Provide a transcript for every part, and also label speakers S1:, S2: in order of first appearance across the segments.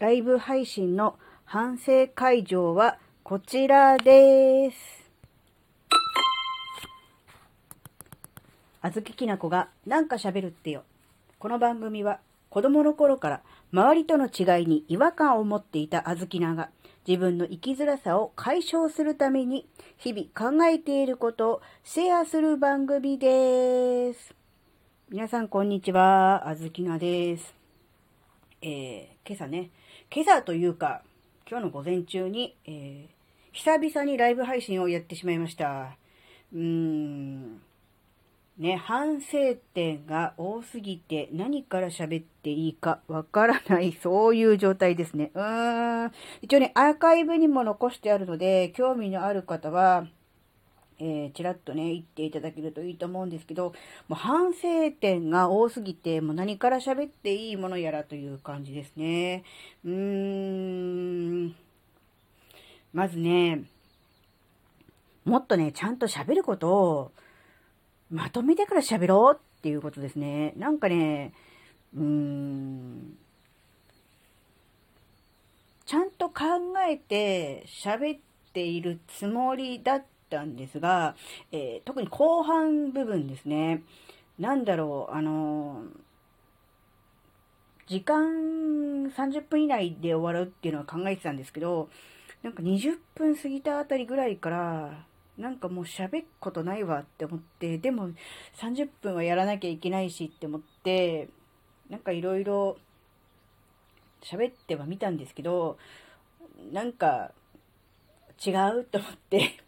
S1: ライブ配信の反省会場はこちらです。あずききなこがなんか喋るってよ。この番組は子供の頃から周りとの違いに違和感を持っていたあずきなが自分の生きづらさを解消するために日々考えていることをシェアする番組です。皆さんこんにちは、あずきなです。えー、今朝ね、今朝というか、今日の午前中に、えー、久々にライブ配信をやってしまいました。うーん。ね、反省点が多すぎて何から喋っていいかわからない、そういう状態ですね。うーん。一応ね、アーカイブにも残してあるので、興味のある方は、えー、ちらっとね、言っていただけるといいと思うんですけど、もう反省点が多すぎて、もう何から喋っていいものやらという感じですね。うーん。まずね、もっとね、ちゃんと喋ることを、まとめてから喋ろうっていうことですね。なんかね、うーん。ちゃんと考えて喋っているつもりだったんですが、えー、特に後半部分ですね。なんだろう、あの時間30分以内で終わるっていうのは考えてたんですけど、なんか20分過ぎたあたりぐらいから、なんかもう喋っことないわって思って、でも30分はやらなきゃいけないしって思って、なんかいろいろ喋ってはみたんですけど、なんか違うと思って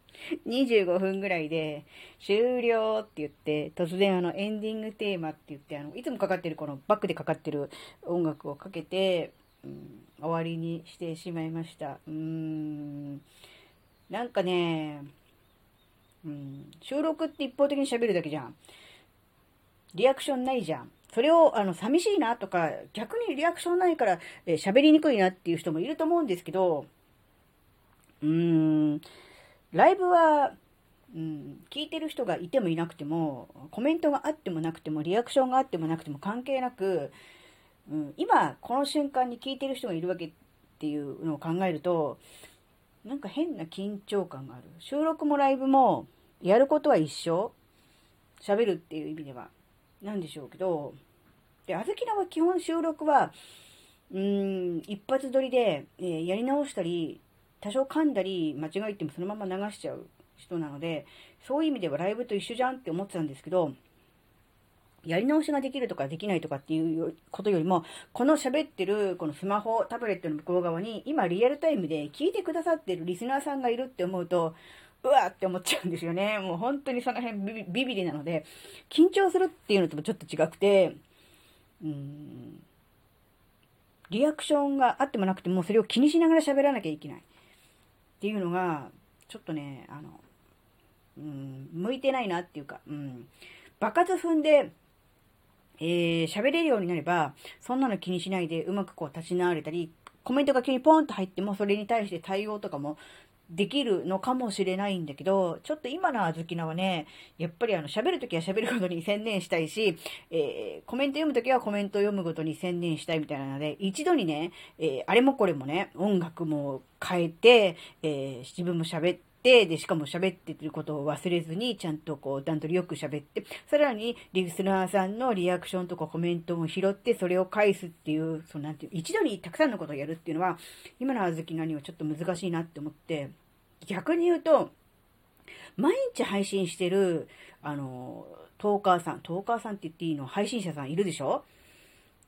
S1: 25分ぐらいで終了って言って、突然あのエンディングテーマって言って、あの、いつもかかってるこのバックでかかってる音楽をかけて、うん、終わりにしてしまいました。うーん。なんかね、うん、収録って一方的に喋るだけじゃん。リアクションないじゃん。それを、あの、寂しいなとか、逆にリアクションないから、えー、喋りにくいなっていう人もいると思うんですけど、うーん、ライブは、うん、聞いてる人がいてもいなくても、コメントがあってもなくても、リアクションがあってもなくても関係なく、うん、今、この瞬間に聞いてる人がいるわけっていうのを考えると、なんか変な緊張感がある。収録もライブも、やることは一緒喋るっていう意味では。なんでしょうけど、で、あずきらは基本収録は、うーん、一発撮りで、えー、やり直したり、多少噛んだり、間違い言ってもそのまま流しちゃう人なので、そういう意味ではライブと一緒じゃんって思ってたんですけど、やり直しができるとかできないとかっていうことよりも、この喋ってるこのスマホ、タブレットの向こう側に今リアルタイムで聞いてくださってるリスナーさんがいるって思うと、うわって思っちゃうんですよね。もう本当にその辺ビビリなので、緊張するっていうのともちょっと違くて、うーん、リアクションがあってもなくてもそれを気にしながら喋らなきゃいけないっていうのが、ちょっとね、あの、うん、向いてないなっていうか、うん、爆発踏んで、えー、喋れるようになれば、そんなの気にしないでうまくこう立ち直れたり、コメントが急にポンと入っても、それに対して対応とかもできるのかもしれないんだけど、ちょっと今のあずきなはね、やっぱりあの、喋るときは喋ることに専念したいし、えー、コメント読むときはコメント読むことに専念したいみたいなので、一度にね、えー、あれもこれもね、音楽も変えて、えー、自分も喋って、で、しかも喋ってることを忘れずに、ちゃんとこう、段取りよく喋って、さらに、リスナーさんのリアクションとかコメントも拾って、それを返すっていう、そうなんていう、一度にたくさんのことをやるっていうのは、今のあずきなにはちょっと難しいなって思って、逆に言うと、毎日配信してる、あの、トーカーさん、トーカーさんって言っていいの配信者さんいるでしょ？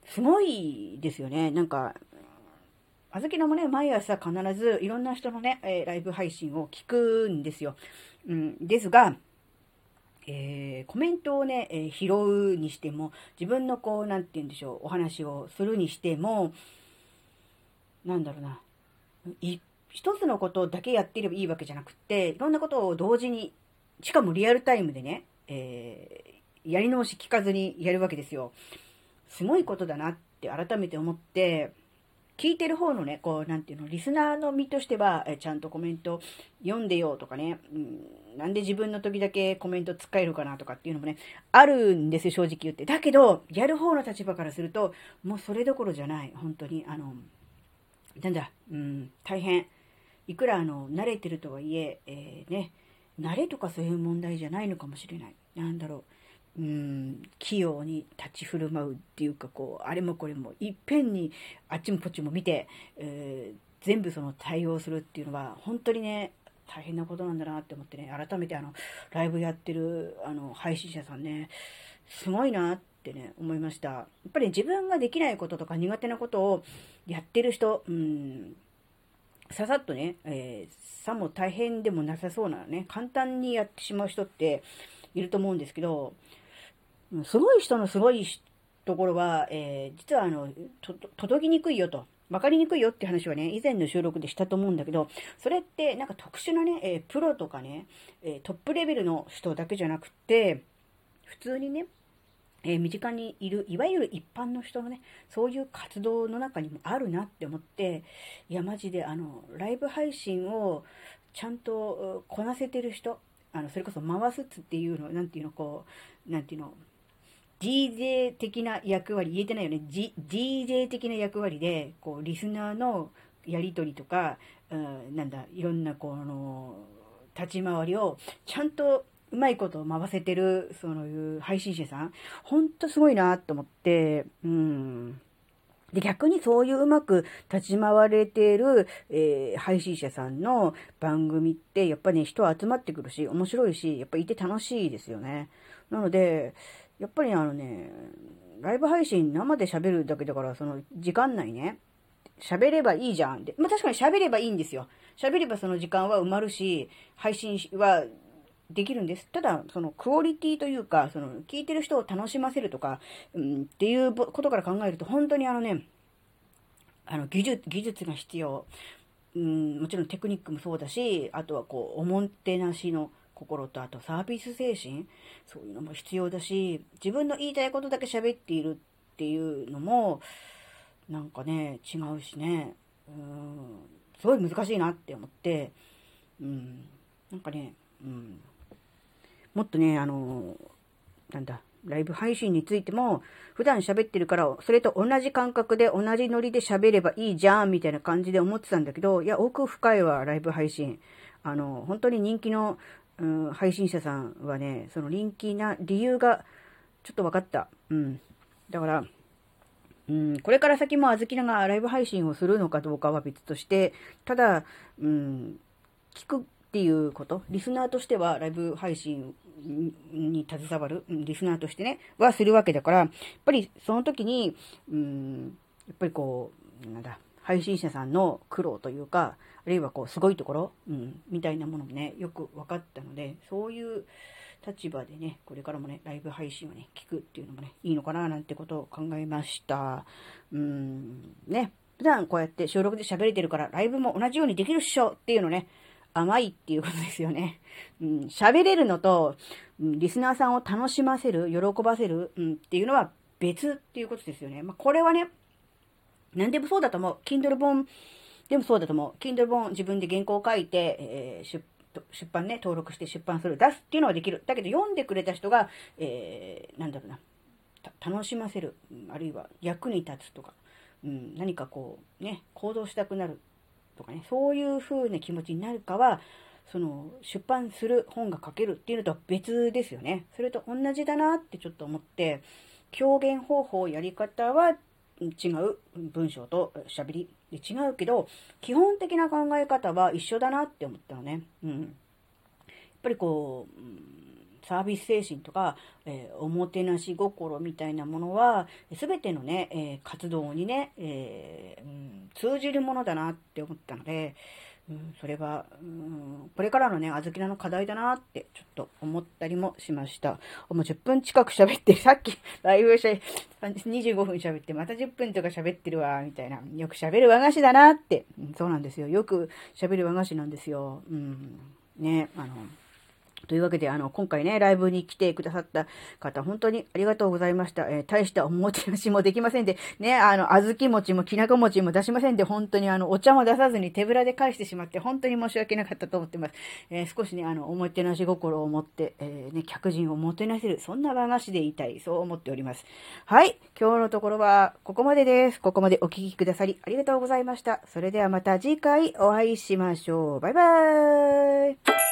S1: すごいですよね。なんか、あずきのもね、毎朝必ずいろんな人のね、え、ライブ配信を聞くんですよ。うん、ですが、えー、コメントをね、えー、拾うにしても、自分のこう、なんて言うんでしょう、お話をするにしても、なんだろうな、い一つのことだけやっていればいいわけじゃなくて、いろんなことを同時に、しかもリアルタイムでね、えー、やり直し聞かずにやるわけですよ。すごいことだなって改めて思って、聞いてる方のね、こう、なんていうの、リスナーの身としては、えちゃんとコメント読んでよとかね、うん、なんで自分の時だけコメント使えるかなとかっていうのもね、あるんですよ、正直言って。だけど、やる方の立場からすると、もうそれどころじゃない、本当に。あの、なんだ、うん、大変。いくらあの、慣れてるとはいえ、えー、ね、慣れとかそういう問題じゃないのかもしれない。なんだろう。うん、器用に立ち振る舞うっていうか、こう、あれもこれも、いっぺんにあっちもこっちも見て、えー、全部その対応するっていうのは、本当にね、大変なことなんだなって思ってね、改めてあの、ライブやってる、あの、配信者さんね、すごいなってね、思いました。やっぱり自分ができないこととか苦手なことをやってる人、うん、ささっとね、えー、さも大変でもなさそうなね、簡単にやってしまう人っていると思うんですけど、すごい人のすごいところは、えー、実はあの、届きにくいよと。分かりにくいよって話はね、以前の収録でしたと思うんだけど、それってなんか特殊なね、えー、プロとかね、え、トップレベルの人だけじゃなくて、普通にね、えー、身近にいる、いわゆる一般の人のね、そういう活動の中にもあるなって思って、いや、マジで、あの、ライブ配信をちゃんとこなせてる人、あの、それこそ回すっていうの、なんていうの、こう、なんていうの、DJ 的な役割、言えてないよね、G、DJ 的な役割で、こう、リスナーのやりとりとか、うん、なんだ、いろんな、この、立ち回りを、ちゃんとうまいこと回せてる、そのいう配信者さん、ほんとすごいなと思って、うん。で、逆にそういううまく立ち回れている、えー、配信者さんの番組って、やっぱりね、人集まってくるし、面白いし、やっぱいて楽しいですよね。なので、やっぱりあのね、ライブ配信生で喋るだけだから、その時間内ね、喋ればいいじゃん。で、まあ、確かに喋ればいいんですよ。喋ればその時間は埋まるし、配信はできるんです。ただ、そのクオリティというか、その聞いてる人を楽しませるとか、うん、っていうことから考えると、本当にあのね、あの技術、技術が必要。うん、もちろんテクニックもそうだし、あとはこう、おもてなしの心と、あとサービス精神、そういうのも必要だし、自分の言いたいことだけ喋っているっていうのも、なんかね、違うしね、うん、すごい難しいなって思って、うん、なんかね、うん、もっとね、あの、なんだ、ライブ配信についても、普段喋ってるから、それと同じ感覚で同じノリで喋ればいいじゃん、みたいな感じで思ってたんだけど、いや、奥深いわ、ライブ配信。あの、本当に人気の、うん、配信者さんはね、その人気な理由が、ちょっと分かった。うん。だから、うん、これから先もあずきながライブ配信をするのかどうかは別として、ただ、うん、聞くっていうこと、リスナーとしてはライブ配信に携わる、リスナーとしてね、はするわけだから、やっぱりその時に、うん、やっぱりこう、なんだ、配信者さんの苦労というか、あるいはこう、すごいところ、うん、みたいなものもね、よく分かったので、そういう立場でね、これからもね、ライブ配信をね、聞くっていうのもね、いいのかななんてことを考えました。うん、ね、普段こうやって収録で喋れてるから、ライブも同じようにできるっしょっていうのね、甘いっていうことですよね。うん、喋れるのと、うん、リスナーさんを楽しませる、喜ばせる、うん、っていうのは別っていうことですよね。まあ、これはね、何でもそうだと思う。Kindle 本でもそうだと思う。Kindle 本自分で原稿を書いて、えー、出出版ね、登録して出版する、出すっていうのはできる。だけど読んでくれた人が、えー、なんだろうな、楽しませる、あるいは役に立つとか、うん、何かこう、ね、行動したくなるとかね、そういう風な気持ちになるかは、その出版する本が書けるっていうのとは別ですよね。それと同じだなってちょっと思って、表現方法、やり方は違う文章と喋りで違うけど、基本的な考え方は一緒だなって思ったのね。うん。やっぱりこう、サービス精神とか、えー、おもてなし心みたいなものは、すべてのね、えー、活動にね、えー、通じるものだなって思ったので、うん、それは、うん、これからのね、あずきらの課題だなって、ちょっと思ったりもしました。もう10分近く喋って、さっき、ライブし25分喋って、また10分とか喋ってるわ、みたいな。よく喋る和菓子だなって、うん。そうなんですよ。よく喋る和菓子なんですよ。うん。ね、あの、というわけで、あの、今回ね、ライブに来てくださった方、本当にありがとうございました。えー、大したおもてなしもできませんで、ね、あの、小豆餅もきなこ餅も出しませんで、本当にあの、お茶も出さずに手ぶらで返してしまって、本当に申し訳なかったと思ってます。えー、少しね、あの、おもてなし心を持って、えー、ね、客人をもてなせる、そんな和菓子でいたい、そう思っております。はい、今日のところは、ここまでです。ここまでお聴きくださり、ありがとうございました。それではまた次回お会いしましょう。バイバーイ